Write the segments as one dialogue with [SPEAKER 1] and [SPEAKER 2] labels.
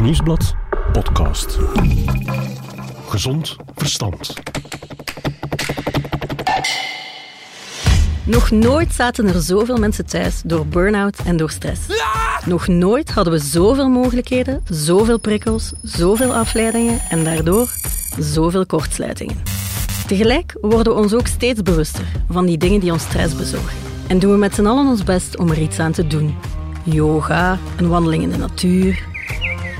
[SPEAKER 1] Nieuwsblad podcast. Gezond verstand.
[SPEAKER 2] Nog nooit zaten er zoveel mensen thuis door burn-out en door stress. Nog nooit hadden we zoveel mogelijkheden, zoveel prikkels, zoveel afleidingen en daardoor zoveel kortsluitingen. Tegelijk worden we ons ook steeds bewuster van die dingen die ons stress bezorgen. En doen we met z'n allen ons best om er iets aan te doen. Yoga, een wandeling in de natuur.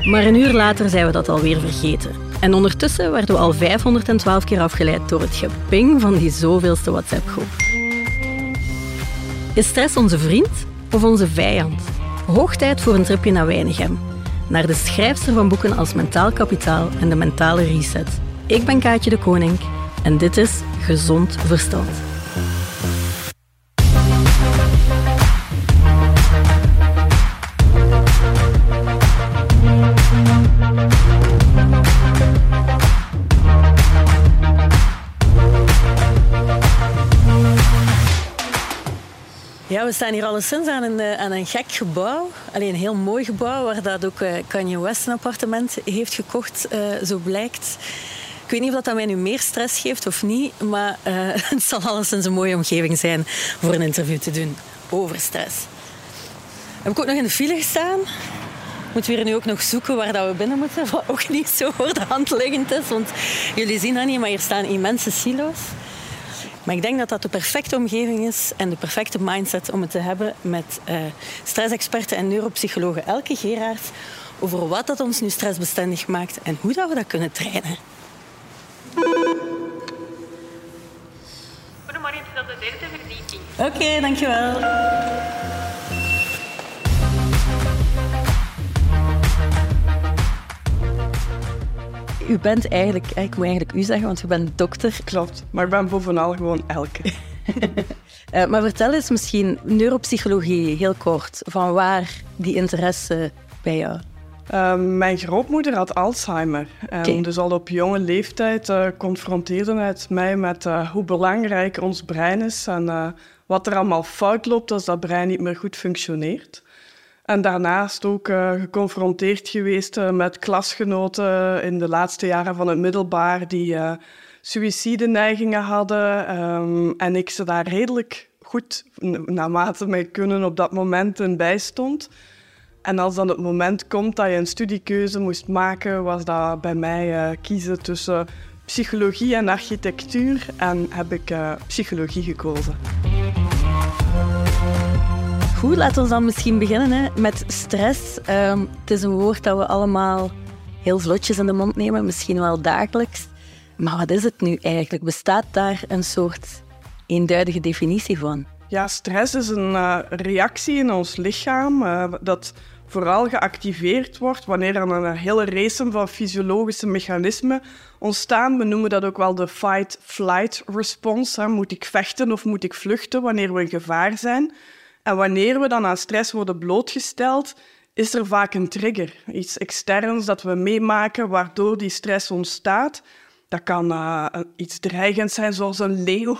[SPEAKER 2] Maar een uur later zijn we dat alweer vergeten. En ondertussen werden we al 512 keer afgeleid door het geping van die zoveelste WhatsApp-groep. Is stress onze vriend of onze vijand? Hoog tijd voor een tripje naar Weinigem. Naar de schrijfster van boeken als Mentaal Kapitaal en de Mentale Reset. Ik ben Kaatje de Koning en dit is Gezond Verstand. We staan hier alleszins aan een, eh, aan een gek gebouw. Alleen een heel mooi gebouw waar dat ook eh, Kanye West een appartement heeft gekocht, eh, zo blijkt. Ik weet niet of dat mij nu meer stress geeft of niet, maar het zal alleszins een mooie omgeving zijn voor een interview te doen over stress. Heb ik ook nog in de file gestaan. Moeten we hier nu ook nog zoeken waar dat we binnen moeten, wat ook niet zo voor de hand liggend is, want jullie zien dat niet, maar hier staan immense silo's. Maar ik denk dat dat de perfecte omgeving is en de perfecte mindset om het te hebben met uh, stressexperten en neuropsychologen Elke Gerard over wat dat ons nu stressbestendig maakt en hoe dat we dat kunnen trainen.
[SPEAKER 3] Goedemorgen, het is de derde verdieping.
[SPEAKER 2] Oké, dankjewel. U bent eigenlijk, ik moet eigenlijk u zeggen, want u bent dokter.
[SPEAKER 4] Klopt, maar ik ben bovenal gewoon elke.
[SPEAKER 2] uh, maar vertel eens misschien, neuropsychologie, heel kort. Van waar die interesse bij jou?
[SPEAKER 4] Uh, mijn grootmoeder had Alzheimer. En okay. dus al op jonge leeftijd uh, confronteerde het mij met hoe belangrijk ons brein is en wat er allemaal fout loopt als dat brein niet meer goed functioneert. En daarnaast ook uh, geconfronteerd geweest uh, met klasgenoten in de laatste jaren van het middelbaar die uh, suïcideneigingen hadden. Um, en ik ze daar redelijk goed, naarmate mij kunnen, op dat moment in bijstond. En als dan het moment komt dat je een studiekeuze moest maken, was dat bij mij kiezen tussen psychologie en architectuur. En heb ik psychologie gekozen.
[SPEAKER 2] Goed, laten we dan misschien beginnen hè, met stress. Um, het is een woord dat we allemaal heel vlotjes in de mond nemen, misschien wel dagelijks. Maar wat is het nu eigenlijk? Bestaat daar een soort eenduidige definitie van?
[SPEAKER 4] Ja, stress is een uh, reactie in ons lichaam uh, dat vooral geactiveerd wordt wanneer er een hele race van fysiologische mechanismen ontstaan. We noemen dat ook wel de fight-flight response. Hè. Moet ik vechten of moet ik vluchten wanneer we in gevaar zijn? En wanneer we dan aan stress worden blootgesteld, is er vaak een trigger. Iets externs dat we meemaken waardoor die stress ontstaat. Dat kan uh, iets dreigends zijn, zoals een leeuw,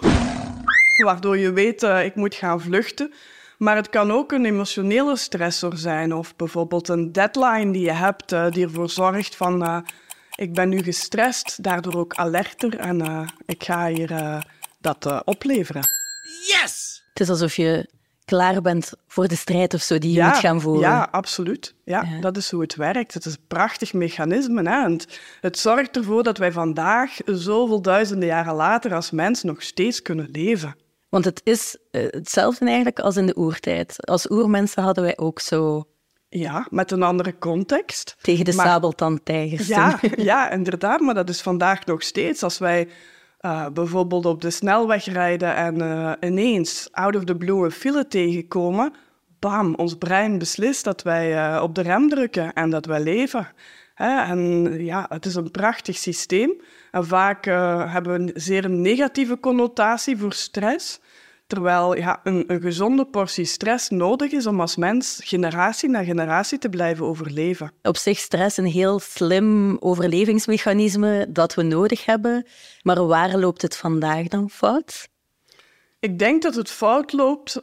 [SPEAKER 4] waardoor je weet, uh, ik moet gaan vluchten. Maar het kan ook een emotionele stressor zijn, of bijvoorbeeld een deadline die je hebt, uh, die ervoor zorgt van, ik ben nu gestrest, daardoor ook alerter en ik ga hier dat opleveren.
[SPEAKER 2] Yes! Het is alsof je klaar bent voor de strijd of zo die je
[SPEAKER 4] ja,
[SPEAKER 2] moet gaan voeren.
[SPEAKER 4] Ja, absoluut. Ja, ja, dat is hoe het werkt. Het is een prachtig mechanisme. Hè? En het zorgt ervoor dat wij vandaag, zoveel duizenden jaren later, als mens nog steeds kunnen leven.
[SPEAKER 2] Want het is uh, hetzelfde eigenlijk als in de oertijd. Als oermensen hadden wij ook zo...
[SPEAKER 4] Ja, met een andere context.
[SPEAKER 2] Tegen de maar... sabeltandtijgers.
[SPEAKER 4] Ja, ja, inderdaad. Maar dat is vandaag nog steeds. Als wij uh, bijvoorbeeld op de snelweg rijden en uh, ineens out of the blue een file tegenkomen, bam, ons brein beslist dat wij uh, op de rem drukken en dat wij leven. Hè? En ja, het is een prachtig systeem. En vaak hebben we een zeer negatieve connotatie voor stress. Terwijl ja, een, een, gezonde portie stress nodig is om als mens generatie na generatie te blijven overleven.
[SPEAKER 2] Op zich stress een heel slim overlevingsmechanisme dat we nodig hebben. Maar waar loopt het vandaag dan fout?
[SPEAKER 4] Ik denk dat het fout loopt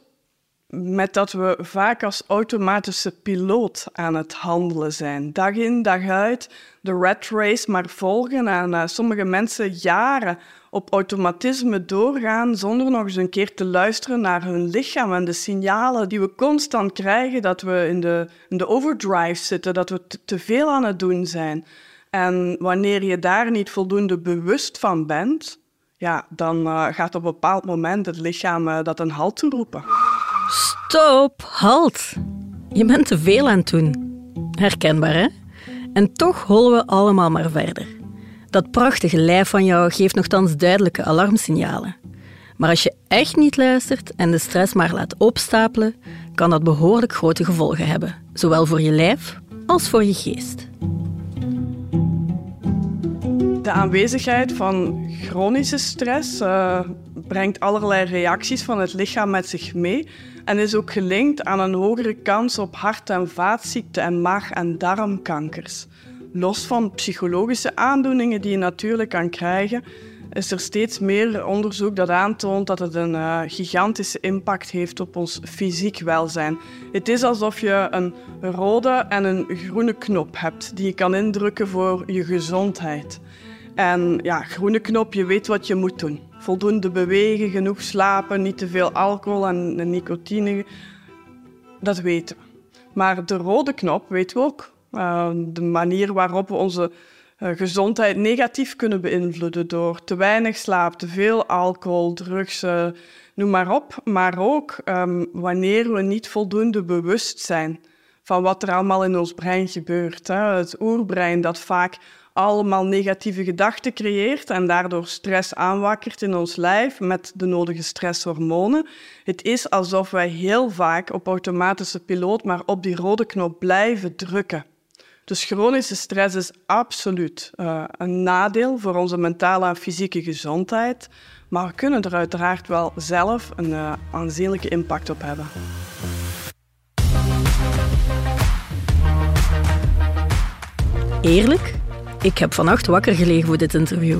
[SPEAKER 4] met dat we vaak als automatische piloot aan het handelen zijn. Dag in, dag uit, de rat race maar volgen en uh, sommige mensen jaren op automatisme doorgaan zonder nog eens een keer te luisteren naar hun lichaam en de signalen die we constant krijgen dat we in de, in de overdrive zitten, dat we te veel aan het doen zijn. En wanneer je daar niet voldoende bewust van bent, ja, dan uh, gaat op een bepaald moment het lichaam uh, dat een halt toeroepen.
[SPEAKER 2] Stop, halt. Je bent te veel aan het doen. Herkenbaar, hè? En toch hollen we allemaal maar verder. Dat prachtige lijf van jou geeft nogthans duidelijke alarmsignalen. Maar als je echt niet luistert en de stress maar laat opstapelen, kan dat behoorlijk grote gevolgen hebben, zowel voor je lijf als voor je geest.
[SPEAKER 4] De aanwezigheid van chronische stress uh, brengt allerlei reacties van het lichaam met zich mee en is ook gelinkt aan een hogere kans op hart- en vaatziekten en maag- en darmkankers. Los van psychologische aandoeningen die je natuurlijk kan krijgen, is er steeds meer onderzoek dat aantoont dat het een uh, gigantische impact heeft op ons fysiek welzijn. Het is alsof je een rode en een groene knop hebt die je kan indrukken voor je gezondheid. En ja, groene knop, je weet wat je moet doen. Voldoende bewegen, genoeg slapen, niet te veel alcohol en nicotine. Dat weten we. Maar de rode knop weten we ook. Uh, de manier waarop we onze uh, gezondheid negatief kunnen beïnvloeden door te weinig slaap, te veel alcohol, drugs, uh, noem maar op. Maar ook um, wanneer we niet voldoende bewust zijn van wat er allemaal in ons brein gebeurt. Hè. Het oerbrein dat vaak allemaal negatieve gedachten creëert en daardoor stress aanwakkert in ons lijf met de nodige stresshormonen. Het is alsof wij heel vaak op automatische piloot maar op die rode knop blijven drukken. Dus chronische stress is absoluut uh, een nadeel voor onze mentale en fysieke gezondheid, maar we kunnen er uiteraard wel zelf een uh, aanzienlijke impact op hebben.
[SPEAKER 2] Eerlijk? Ik heb vannacht wakker gelegen voor dit interview.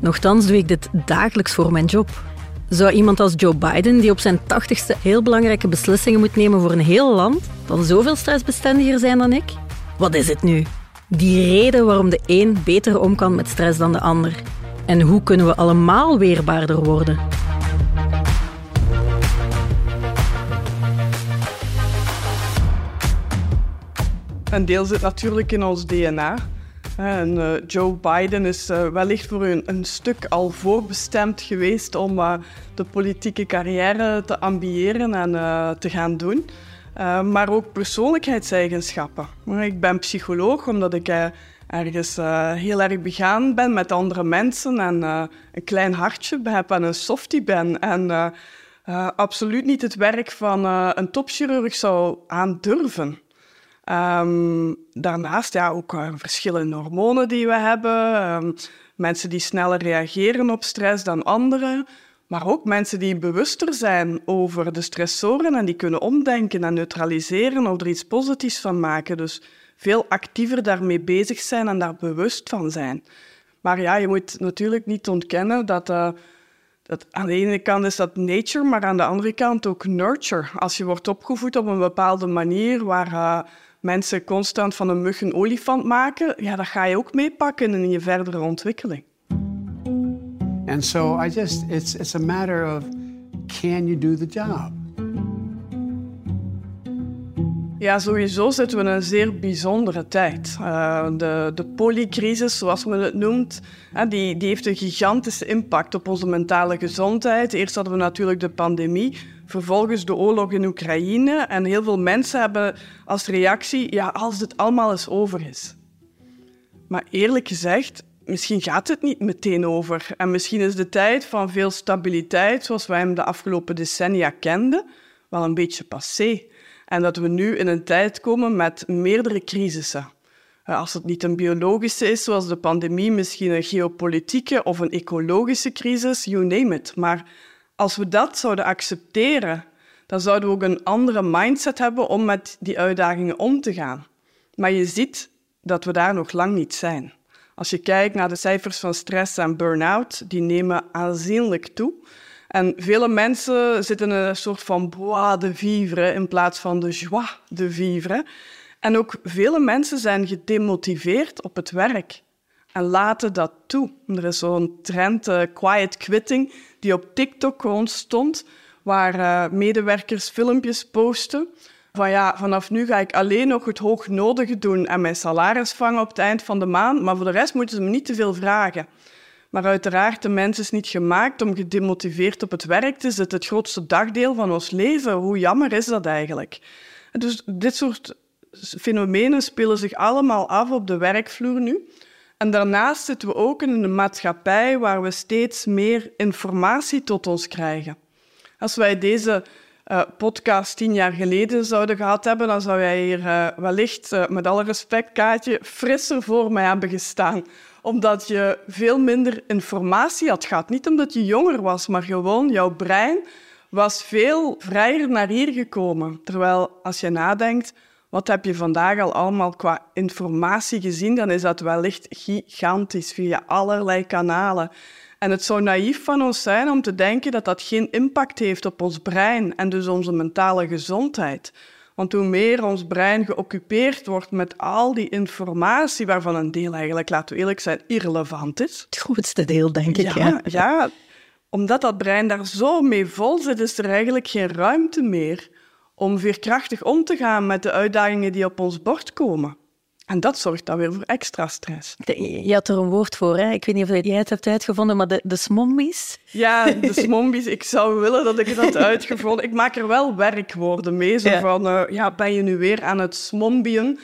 [SPEAKER 2] Nochtans doe ik dit dagelijks voor mijn job. Zou iemand als Joe Biden, die op zijn tachtigste heel belangrijke beslissingen moet nemen voor een heel land, dan zoveel stressbestendiger zijn dan ik? Wat is het nu? Die reden waarom de een beter om kan met stress dan de ander. En hoe kunnen we allemaal weerbaarder worden?
[SPEAKER 4] Een deel zit natuurlijk in ons DNA. En uh, Joe Biden is uh, wellicht voor een, een, stuk al voorbestemd geweest om uh, de politieke carrière te ambiëren en te gaan doen. maar ook persoonlijkheidseigenschappen. Ik ben psycholoog omdat ik ergens heel erg begaan ben met andere mensen en een klein hartje heb en een softie ben. En absoluut niet het werk van een topchirurg zou aandurven. Um, daarnaast ja, ook uh, verschillende hormonen die we hebben. Um, mensen die sneller reageren op stress dan anderen. Maar ook mensen die bewuster zijn over de stressoren en die kunnen omdenken en neutraliseren of er iets positiefs van maken. Dus veel actiever daarmee bezig zijn en daar bewust van zijn. Maar ja, je moet natuurlijk niet ontkennen dat, uh, dat aan de ene kant is dat nature, maar aan de andere kant ook nurture. Als je wordt opgevoed op een bepaalde manier waar... Uh, mensen constant van een mug een olifant maken, ja, dat ga je ook meepakken in je verdere ontwikkeling.
[SPEAKER 5] And so I just, it's, it's a matter of, can you do the job?
[SPEAKER 4] Ja, sowieso zitten we in een zeer bijzondere tijd. Uh, de, de polycrisis, zoals men het noemt, uh, die, die heeft een gigantische impact op onze mentale gezondheid. Eerst hadden we natuurlijk de pandemie, vervolgens de oorlog in Oekraïne. En heel veel mensen hebben als reactie, ja, als het allemaal eens over is. Maar eerlijk gezegd, misschien gaat het niet meteen over. En misschien is de tijd van veel stabiliteit, zoals wij hem de afgelopen decennia kenden, wel een beetje passé. En dat we nu in een tijd komen met meerdere crisissen. Eh, als het niet een biologische is, zoals de pandemie, misschien een geopolitieke of een ecologische crisis, you name it. Maar als we dat zouden accepteren, dan zouden we ook een andere mindset hebben om met die uitdagingen om te gaan. Maar je ziet dat we daar nog lang niet zijn. Als je kijkt naar de cijfers van stress en burn-out, die nemen aanzienlijk toe. En vele mensen zitten in een soort van bois de vivre in plaats van de joie de vivre. En ook vele mensen zijn gedemotiveerd op het werk en laten dat toe. Er is zo'n trend, uh, quiet quitting, die op TikTok gewoon stond, waar uh, medewerkers filmpjes posten van ja, vanaf nu ga ik alleen nog het hoognodige doen en mijn salaris vangen op het eind van de maand, maar voor de rest moeten ze me niet te veel vragen. Maar uiteraard, de mens is niet gemaakt om gedemotiveerd op het werk te zitten. Het grootste dagdeel van ons leven. Hoe jammer is dat eigenlijk? Dus dit soort fenomenen spelen zich allemaal af op de werkvloer nu. En daarnaast zitten we ook in een maatschappij waar we steeds meer informatie tot ons krijgen. Als wij deze uh, podcast tien jaar geleden zouden gehad hebben, dan zou jij hier uh, wellicht, uh, met alle respect, Kaatje, frisser voor mij hebben gestaan. Omdat je veel minder informatie had gehad. Niet omdat je jonger was, maar gewoon jouw brein was veel vrijer naar hier gekomen. Terwijl als je nadenkt, wat heb je vandaag al allemaal qua informatie gezien, dan is dat wellicht gigantisch via allerlei kanalen. En het zou naïef van ons zijn om te denken dat dat geen impact heeft op ons brein en dus onze mentale gezondheid. Want hoe meer ons brein geoccupeerd wordt met al die informatie, waarvan een deel eigenlijk, laten we eerlijk zijn, irrelevant is.
[SPEAKER 2] Het grootste deel, denk ik.
[SPEAKER 4] Ja, ja, omdat dat brein daar zo mee vol zit, is er eigenlijk geen ruimte meer om veerkrachtig om te gaan met de uitdagingen die op ons bord komen. En dat zorgt dan weer voor extra stress.
[SPEAKER 2] je had er een woord voor, hè? ik weet niet of jij het hebt uitgevonden, maar de, de smombies?
[SPEAKER 4] Ja, de smombies. Ik zou willen dat ik het had uitgevonden. Ik maak er wel werkwoorden mee, zo van, uh, ja, ben je nu weer aan het smombien?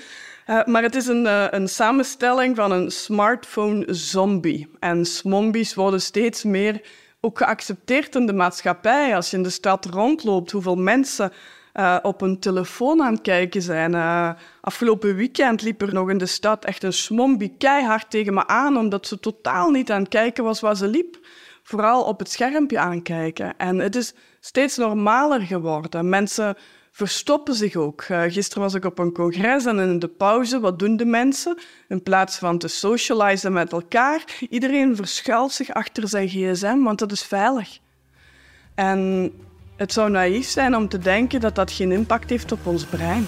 [SPEAKER 4] Uh, maar het is een, uh, een samenstelling van een smartphone-zombie. En smombies worden steeds meer ook geaccepteerd in de maatschappij. Als je in de stad rondloopt, hoeveel mensen uh, op een telefoon aan kijken zijn. Uh, afgelopen weekend liep er nog in de stad echt een smombie keihard tegen me aan, omdat ze totaal niet aan het kijken was waar ze liep. Vooral op het schermpje aankijken. En het is steeds normaler geworden. Mensen verstoppen zich ook. Uh, gisteren was ik op een congres en in de pauze, wat doen de mensen? In plaats van te socializen met elkaar, iedereen verschuilt zich achter zijn gsm, want dat is veilig. En het zou naïef zijn om te denken dat dat geen impact heeft op ons brein.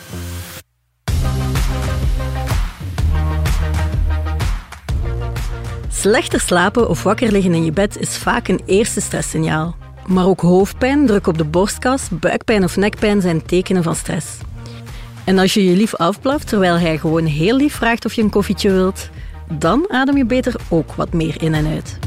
[SPEAKER 2] Slechter slapen of wakker liggen in je bed is vaak een eerste stresssignaal. Maar ook hoofdpijn, druk op de borstkas, buikpijn of nekpijn zijn tekenen van stress. En als je je lief afblaft terwijl hij gewoon heel lief vraagt of je een koffietje wilt, dan adem je beter ook wat meer in en uit.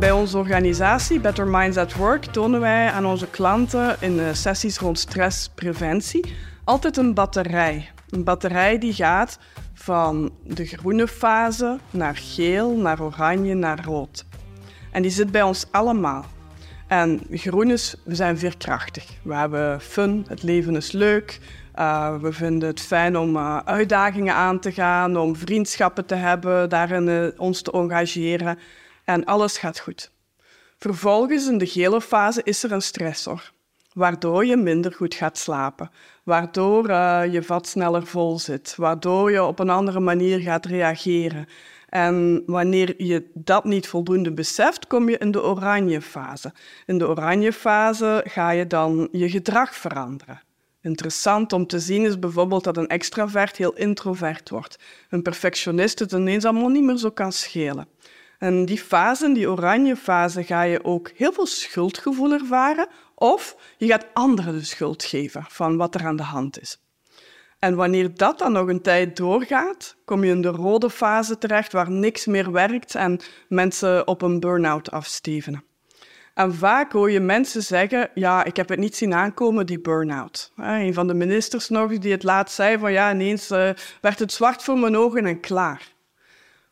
[SPEAKER 4] Bij onze organisatie Better Minds at Work tonen wij aan onze klanten in sessies rond stresspreventie altijd een batterij. Een batterij die gaat van de groene fase naar geel, naar oranje, naar rood. En die zit bij ons allemaal. En groen is, we zijn veerkrachtig. We hebben fun, het leven is leuk. Uh, we vinden het fijn om uh, uitdagingen aan te gaan, om vriendschappen te hebben, daarin uh, ons te engageren en alles gaat goed. Vervolgens in de gele fase is er een stressor, waardoor je minder goed gaat slapen, waardoor uh, je vat sneller vol zit, waardoor je op een andere manier gaat reageren. En wanneer je dat niet voldoende beseft, kom je in de oranje fase. In de oranje fase ga je dan je gedrag veranderen. Interessant om te zien is bijvoorbeeld dat een extravert heel introvert wordt. Een perfectionist het ineens allemaal niet meer zo kan schelen. En die fase, die oranje fase, ga je ook heel veel schuldgevoel ervaren of je gaat anderen de schuld geven van wat er aan de hand is. En wanneer dat dan nog een tijd doorgaat, kom je in de rode fase terecht waar niks meer werkt en mensen op een burn-out afstevenen. En vaak hoor je mensen zeggen, ja, ik heb het niet zien aankomen, die burn-out. Een van de ministers nog die het laatst zei van, ja, ineens uh, werd het zwart voor mijn ogen en klaar.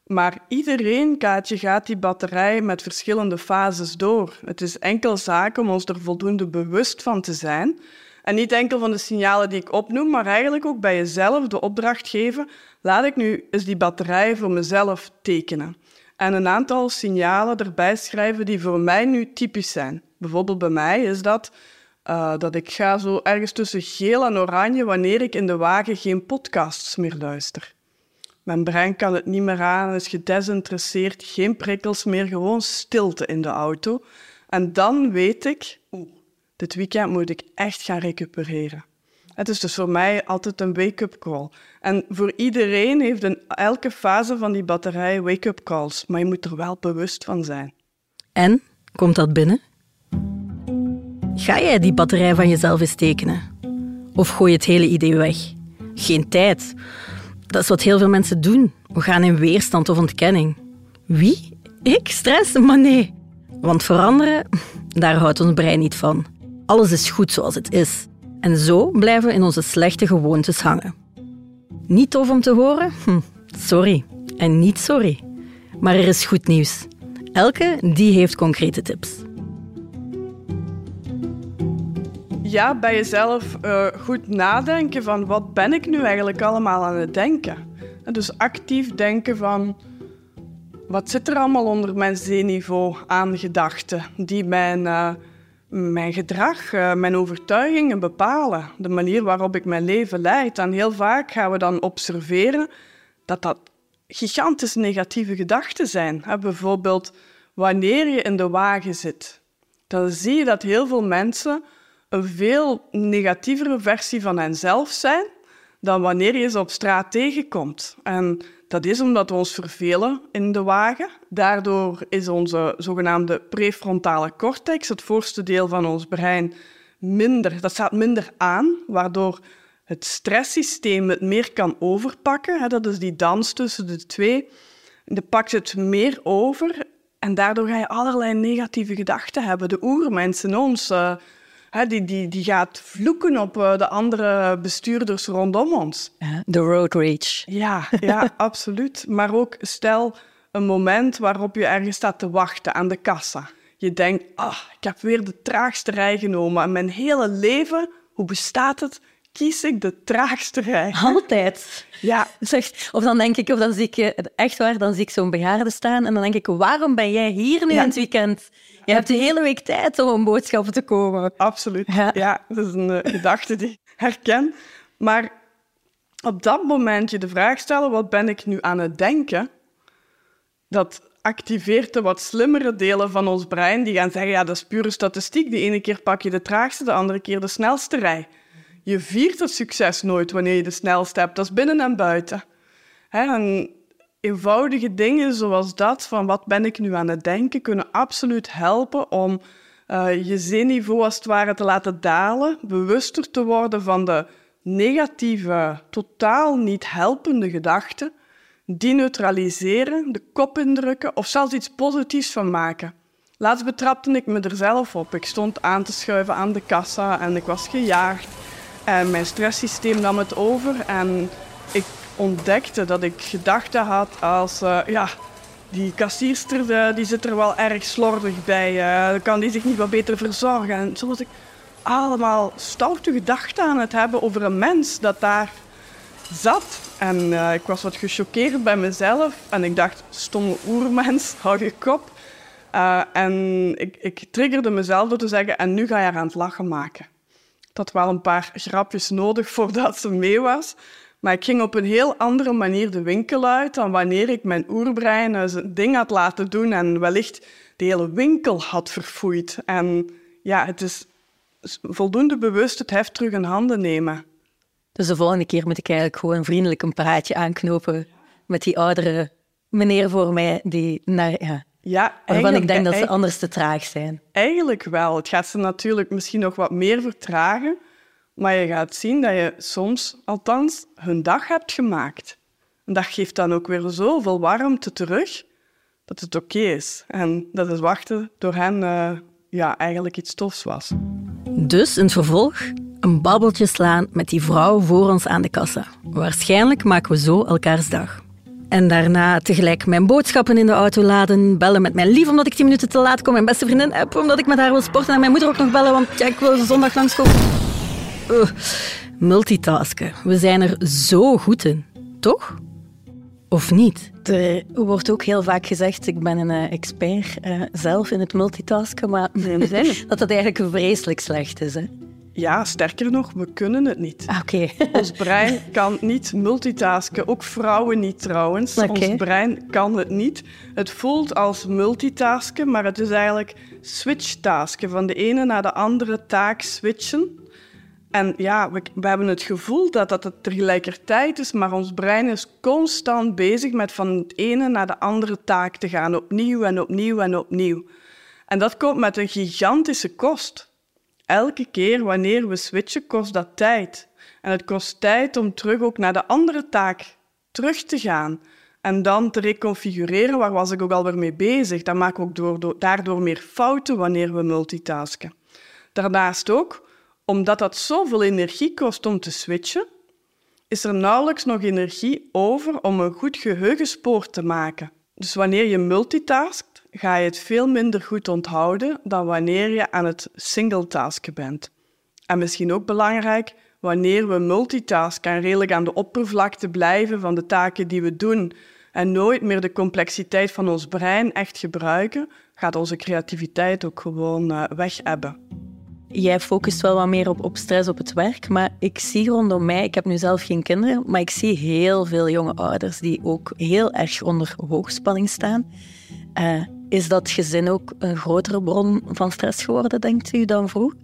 [SPEAKER 4] Maar iedereen, Kaatje, gaat die batterij met verschillende fases door. Het is enkel zaak om ons er voldoende bewust van te zijn. En niet enkel van de signalen die ik opnoem, maar eigenlijk ook bij jezelf de opdracht geven. Laat ik nu eens die batterij voor mezelf tekenen. En een aantal signalen erbij schrijven die voor mij nu typisch zijn. Bijvoorbeeld bij mij is dat uh, dat ik ga zo ergens tussen geel en oranje wanneer ik in de wagen geen podcasts meer luister. Mijn brein kan het niet meer aan, is gedesinteresseerd, geen prikkels meer, gewoon stilte in de auto. En dan weet ik, oeh, dit weekend moet ik echt gaan recupereren. Het is dus voor mij altijd een wake-up call. En voor iedereen heeft in elke fase van die batterij wake-up calls, maar je moet er wel bewust van zijn.
[SPEAKER 2] En, komt dat binnen? Ga jij die batterij van jezelf eens tekenen? Of gooi je het hele idee weg? Geen tijd. Dat is wat heel veel mensen doen. We gaan in weerstand of ontkenning. Wie? Ik? Stress? Maar nee. Want veranderen, daar houdt ons brein niet van. Alles is goed zoals het is. En zo blijven we in onze slechte gewoontes hangen. Niet tof om te horen? Hm, sorry. En niet sorry. Maar er is goed nieuws. Elke die heeft concrete tips.
[SPEAKER 4] Ja, bij jezelf uh, goed nadenken van wat ben ik nu eigenlijk allemaal aan het denken. En dus actief denken van wat zit er allemaal onder mijn zeeniveau aan gedachten die mijn, uh, mijn gedrag, uh, mijn overtuigingen bepalen. De manier waarop ik mijn leven leid. En heel vaak gaan we dan observeren dat dat gigantisch negatieve gedachten zijn. bijvoorbeeld wanneer je in de wagen zit, dan zie je dat heel veel mensen een veel negatievere versie van henzelf zijn dan wanneer je ze op straat tegenkomt. En dat is omdat we ons vervelen in de wagen. Daardoor is onze zogenaamde prefrontale cortex, het voorste deel van ons brein, minder, dat staat minder aan, waardoor het stresssysteem het meer kan overpakken. Dat is die dans tussen de twee. De pakt het meer over en daardoor ga je allerlei negatieve gedachten hebben. De oermens in ons, die, die, die gaat vloeken op uh, de andere bestuurders rondom ons.
[SPEAKER 2] De road rage.
[SPEAKER 4] Ja, ja absoluut. Maar ook stel een moment waarop je ergens staat te wachten aan de kassa. Je denkt, ah, ik heb weer de traagste rij genomen. En mijn hele leven, hoe bestaat het? Kies ik de traagste rij.
[SPEAKER 2] Altijd.
[SPEAKER 4] Ja.
[SPEAKER 2] Zeg, of dan denk ik, of dan zie ik, echt waar, dan zie ik zo'n bejaarde staan en dan denk ik, waarom ben jij hier nu in het weekend? Je hebt de hele week tijd om een boodschappen te komen.
[SPEAKER 4] Absoluut. Ja, dat is een uh, gedachte die ik herken. Maar op dat moment je de vraag stellen, wat ben ik nu aan het denken? Dat activeert de wat slimmere delen van ons brein die gaan zeggen, ja, dat is pure statistiek. De ene keer pak je de traagste, de andere keer de snelste rij. Je viert het succes nooit wanneer je de snelste hebt. Dat is binnen en buiten. en eenvoudige dingen zoals dat, van wat ben ik nu aan het denken, kunnen absoluut helpen om uh, je zinniveau als het ware te laten dalen, bewuster te worden van de negatieve, totaal niet helpende gedachten, die neutraliseren, de kop indrukken of zelfs iets positiefs van maken. Laatst betrapte ik me er zelf op. Ik stond aan te schuiven aan de kassa en ik was gejaagd. Mijn stresssysteem nam het over en ik ontdekte dat ik gedachten had als... Uh, ja, die kassierster uh, die zit er wel erg slordig bij. Uh, kan die zich niet wat beter verzorgen? En zo was ik allemaal stoute gedachten aan het hebben over een mens dat daar zat. En ik was wat gechoqueerd bij mezelf. En ik dacht, stomme oermens, hou je kop. en ik, ik triggerde mezelf door te zeggen, en nu ga je er aan het lachen maken had wel een paar grapjes nodig voordat ze mee was. Maar ik ging op een heel andere manier de winkel uit dan wanneer ik mijn oerbrein zijn ding had laten doen en wellicht de hele winkel had verfoeid. En ja, het is voldoende bewust het heft terug in handen nemen.
[SPEAKER 2] Dus de volgende keer moet ik eigenlijk gewoon vriendelijk een praatje aanknopen met die oudere meneer voor mij die naar, ja,
[SPEAKER 4] ja,
[SPEAKER 2] waarvan ik denk dat ze anders te traag zijn.
[SPEAKER 4] Eigenlijk wel. Het gaat ze natuurlijk misschien nog wat meer vertragen, maar je gaat zien dat je soms, althans, hun dag hebt gemaakt. En dat geeft dan ook weer zoveel warmte terug dat het oké is. En dat het wachten door hen uh, ja, eigenlijk iets tofs was.
[SPEAKER 2] Dus in het vervolg een babbeltje slaan met die vrouw voor ons aan de kassa. Waarschijnlijk maken we zo elkaars dag. En daarna tegelijk mijn boodschappen in de auto laden, bellen met mijn lief omdat ik tien minuten te laat kom, mijn beste vriendin heb omdat ik met haar wil sporten en mijn moeder ook nog bellen, want ja, ik wil zondag langskomen. Uh, multitasken. We zijn er zo goed in, toch? Of niet? Er wordt ook heel vaak gezegd, ik ben een uh, expert uh, zelf in het multitasken, maar dat dat eigenlijk vreselijk slecht is. Hè?
[SPEAKER 4] Ja, sterker nog, we kunnen het niet.
[SPEAKER 2] Ah, Oké.
[SPEAKER 4] Ons brein kan niet multitasken, ook vrouwen niet trouwens. Ons brein kan het niet. Het voelt als multitasken, maar het is eigenlijk switchtasken, van de ene naar de andere taak switchen. En ja, we, we hebben het gevoel dat dat het tegelijkertijd is, maar ons brein is constant bezig met van het ene naar de andere taak te gaan, opnieuw en opnieuw en opnieuw. En dat komt met een gigantische kost. Elke keer wanneer we switchen, kost dat tijd. En het kost tijd om terug ook naar de andere taak terug te gaan. En dan te reconfigureren, waar was ik ook alweer mee bezig. Dan maken we ook door, door- daardoor meer fouten wanneer we multitasken. Daarnaast ook, omdat dat zoveel energie kost om te switchen, is er nauwelijks nog energie over om een goed geheugenspoor te maken. Dus wanneer je multitaskt, ga je het veel minder goed onthouden dan wanneer je aan het singletasken bent. En misschien ook belangrijk, wanneer we multitasken en redelijk aan de oppervlakte blijven van de taken die we doen en nooit meer de complexiteit van ons brein echt gebruiken, gaat onze creativiteit ook gewoon uh, weg hebben.
[SPEAKER 2] Jij focust wel wat meer op, op stress op het werk, maar ik zie rondom mij, ik heb nu zelf geen kinderen, maar ik zie heel veel jonge ouders die ook heel erg onder hoogspanning staan. Uh, is dat gezin ook een grotere bron van stress geworden, denkt u, dan vroeger?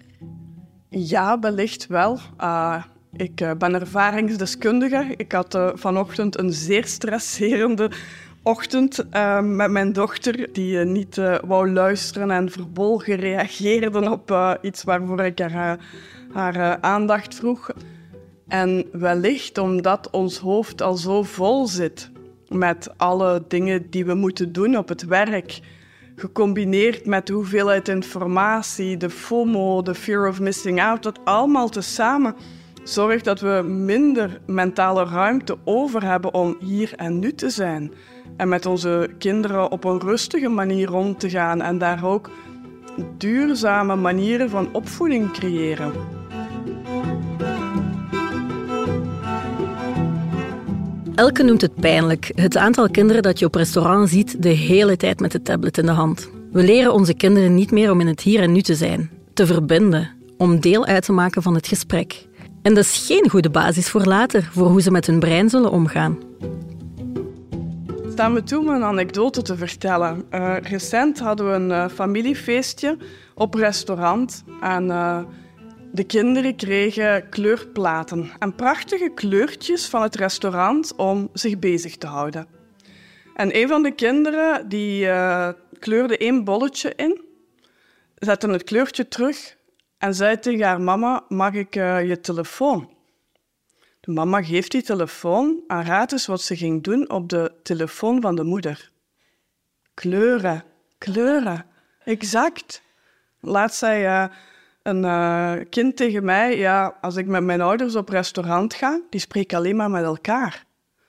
[SPEAKER 4] Ja, wellicht wel. Uh, ik uh, ben ervaringsdeskundige. Ik had uh, vanochtend een zeer stresserende ochtend uh, met mijn dochter, die uh, niet wou luisteren en verbolgen reageerde op iets waarvoor ik haar, haar aandacht vroeg. En wellicht omdat ons hoofd al zo vol zit met alle dingen die we moeten doen op het werk, gecombineerd met de hoeveelheid informatie, de FOMO, de fear of missing out, dat allemaal tezamen zorgt dat we minder mentale ruimte over hebben om hier en nu te zijn en met onze kinderen op een rustige manier om te gaan en daar ook duurzame manieren van opvoeding creëren.
[SPEAKER 2] Elke noemt het pijnlijk, het aantal kinderen dat je op restaurant ziet de hele tijd met de tablet in de hand. We leren onze kinderen niet meer om in het hier en nu te zijn, te verbinden, om deel uit te maken van het gesprek. En dat is geen goede basis voor later, voor hoe ze met hun brein zullen omgaan
[SPEAKER 4] sta me toe om een anekdote te vertellen. Uh, recent hadden we een uh, familiefeestje op restaurant en uh, de kinderen kregen kleurplaten en prachtige kleurtjes van het restaurant om zich bezig te houden. En een van de kinderen die kleurde één bolletje in, zette het kleurtje terug en zei tegen haar mama, mag ik je telefoon? De mama geeft die telefoon en raadt eens wat ze ging doen op de telefoon van de moeder. Kleuren, kleuren, exact. Laatst zei uh, een uh, kind tegen mij, ja, als ik met mijn ouders op restaurant ga, die spreken alleen maar met elkaar.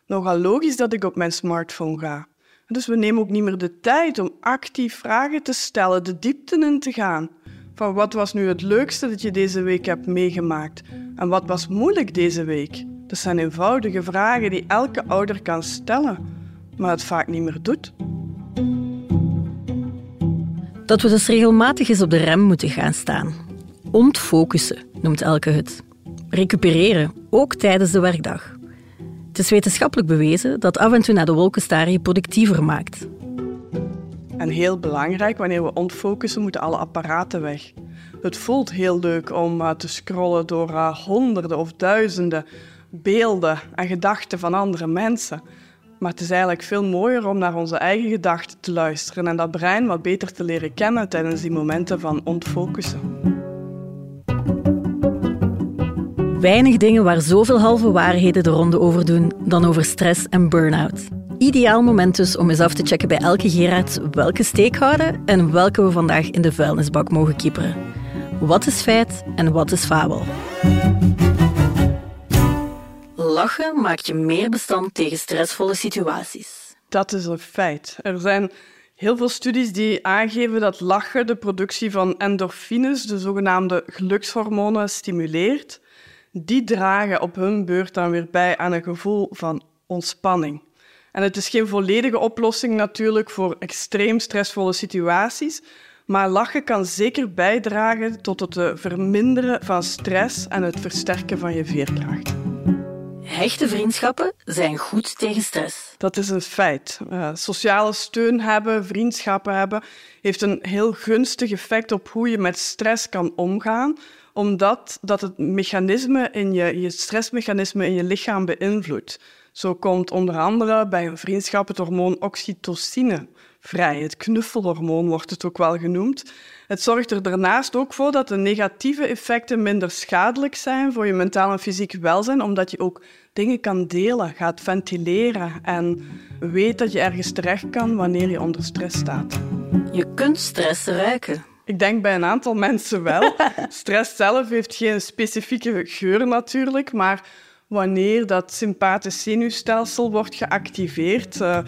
[SPEAKER 4] Nogal logisch dat ik op mijn smartphone ga. Dus we nemen ook niet meer de tijd om actief vragen te stellen, de diepten in te gaan. Van wat was nu het leukste dat je deze week hebt meegemaakt? En wat was moeilijk deze week? Dat zijn eenvoudige vragen die elke ouder kan stellen, maar het vaak niet meer doet.
[SPEAKER 2] Dat we dus regelmatig eens op de rem moeten gaan staan. Ontfocussen, noemt Elke het. Recupereren, ook tijdens de werkdag. Het is wetenschappelijk bewezen dat af en toe naar de wolken staren je productiever maakt.
[SPEAKER 4] En heel belangrijk, wanneer we ontfocussen, moeten alle apparaten weg. Het voelt heel leuk om uh, te scrollen door uh, honderden of duizenden beelden en gedachten van andere mensen. Maar het is eigenlijk veel mooier om naar onze eigen gedachten te luisteren en dat brein wat beter te leren kennen tijdens die momenten van ontfocussen.
[SPEAKER 2] Weinig dingen waar zoveel halve waarheden de ronde over doen dan over stress en burn-out. Ideaal moment dus om eens af te checken bij elke Gerard welke steek houden en welke we vandaag in de vuilnisbak mogen kieperen. Wat is feit en wat is fabel? Lachen maakt je meer bestand tegen stressvolle situaties.
[SPEAKER 4] Dat is een feit. Er zijn heel veel studies die aangeven dat lachen de productie van endorfines, de zogenaamde gelukshormonen, stimuleert. Die dragen op hun beurt dan weer bij aan een gevoel van ontspanning. En het is geen volledige oplossing natuurlijk voor extreem stressvolle situaties, Maar lachen kan zeker bijdragen tot het eh, verminderen van stress en het versterken van je veerkracht.
[SPEAKER 2] Hechte vriendschappen zijn goed tegen stress.
[SPEAKER 4] Dat is een feit. Uh, sociale steun hebben, vriendschappen hebben, heeft een heel gunstig effect op hoe je met stress kan omgaan, omdat dat het mechanisme in je, je stressmechanisme in je lichaam beïnvloedt. Zo komt onder andere bij een vriendschap het hormoon oxytocine vrij. Het knuffelhormoon wordt het ook wel genoemd. Het zorgt er daarnaast ook voor dat de negatieve effecten minder schadelijk zijn voor je mentaal en fysiek welzijn, omdat je ook dingen kan delen, gaat ventileren en weet dat je ergens terecht kan wanneer je onder stress staat.
[SPEAKER 2] Je kunt stress ruiken.
[SPEAKER 4] Ik denk bij een aantal mensen wel. Stress zelf heeft geen specifieke geur natuurlijk, maar wanneer dat sympathisch zenuwstelsel wordt geactiveerd, uh,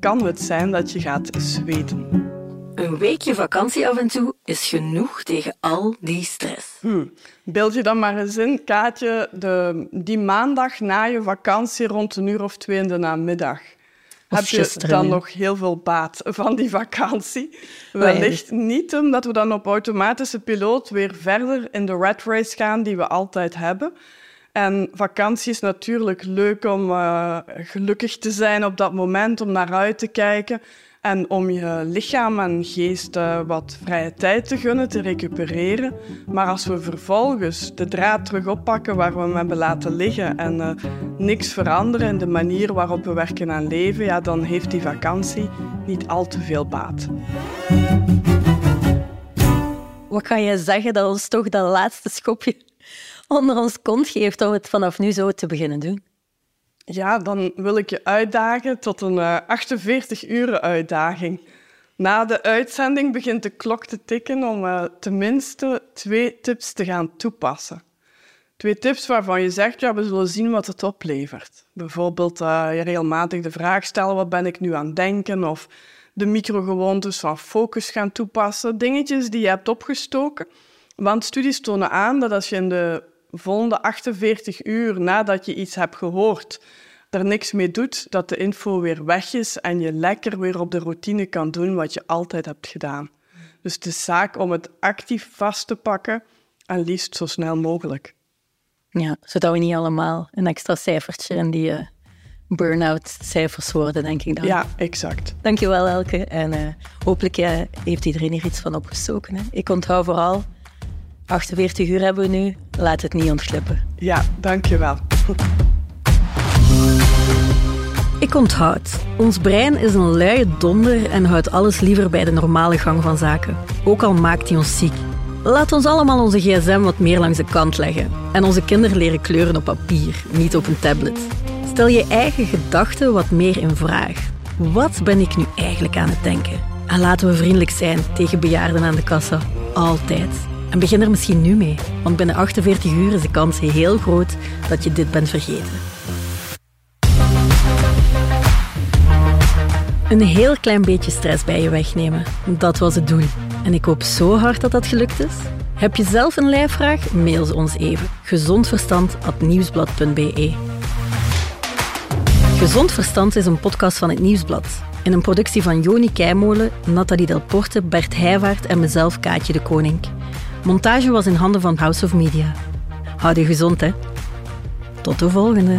[SPEAKER 4] kan het zijn dat je gaat zweten.
[SPEAKER 2] Een weekje vakantie af en toe is genoeg tegen al die stress.
[SPEAKER 4] Hmm. Beeld je dan maar eens in, Kaatje, de, die maandag na je vakantie rond een uur of twee in de namiddag. Heb je dan nog heel veel baat van die vakantie? Wellicht niet omdat we dan op automatische piloot weer verder in de rat race gaan die we altijd hebben. En vakantie is natuurlijk leuk om uh, gelukkig te zijn op dat moment, om naar uit te kijken en om je lichaam en geest uh, wat vrije tijd te gunnen, te recupereren. Maar als we vervolgens de draad terug oppakken waar we hem hebben laten liggen en uh, niks veranderen in de manier waarop we werken aan leven, ja, dan heeft die vakantie niet al te veel baat.
[SPEAKER 2] Wat kan je zeggen dat ons toch dat laatste schopje onder ons kont geeft om het vanaf nu zo te beginnen doen?
[SPEAKER 4] Ja, dan wil ik je uitdagen tot een uh, 48 uur uitdaging. Na de uitzending begint de klok te tikken om uh, tenminste twee tips te gaan toepassen. Twee tips waarvan je zegt, ja, we zullen zien wat het oplevert. Bijvoorbeeld uh, je regelmatig de vraag stellen, wat ben ik nu aan het denken? Of de microgewoontes van focus gaan toepassen. Dingetjes die je hebt opgestoken. Want studies tonen aan dat als je in de volgende 48 uur nadat je iets hebt gehoord, er niks mee doet, dat de info weer weg is en je lekker weer op de routine kan doen wat je altijd hebt gedaan. Dus het is zaak om het actief vast te pakken en liefst zo snel mogelijk.
[SPEAKER 2] Ja, zodat we niet allemaal een extra cijfertje in die uh, burn-out cijfers worden, denk ik dan.
[SPEAKER 4] Ja, exact.
[SPEAKER 2] Dankjewel Elke. En uh, hopelijk uh, heeft iedereen hier iets van opgestoken. Hè? Ik onthoud vooral 48 uur hebben we nu. Laat het niet ontglippen.
[SPEAKER 4] Ja, dankjewel.
[SPEAKER 2] Ik onthoud. Ons brein is een luie donder en houdt alles liever bij de normale gang van zaken. Ook al maakt hij ons ziek. Laat ons allemaal onze gsm wat meer langs de kant leggen. En onze kinderen leren kleuren op papier, niet op een tablet. Stel je eigen gedachten wat meer in vraag. Wat ben ik nu eigenlijk aan het denken? En laten we vriendelijk zijn tegen bejaarden aan de kassa. Altijd. En begin er misschien nu mee, want binnen 48 uur is de kans heel groot dat je dit bent vergeten. Een heel klein beetje stress bij je wegnemen, dat was het doel. En ik hoop zo hard dat dat gelukt is. Heb je zelf een lijfvraag? Mail ze ons even. gezondverstand.nieuwsblad.be Gezond Verstand is een podcast van het Nieuwsblad. In een productie van Joni Keimolen, Nathalie Delporte, Bert Heijvaart en mezelf Kaatje de Koning. Montage was in handen van House of Media. Houd je gezond, hè. Tot de volgende.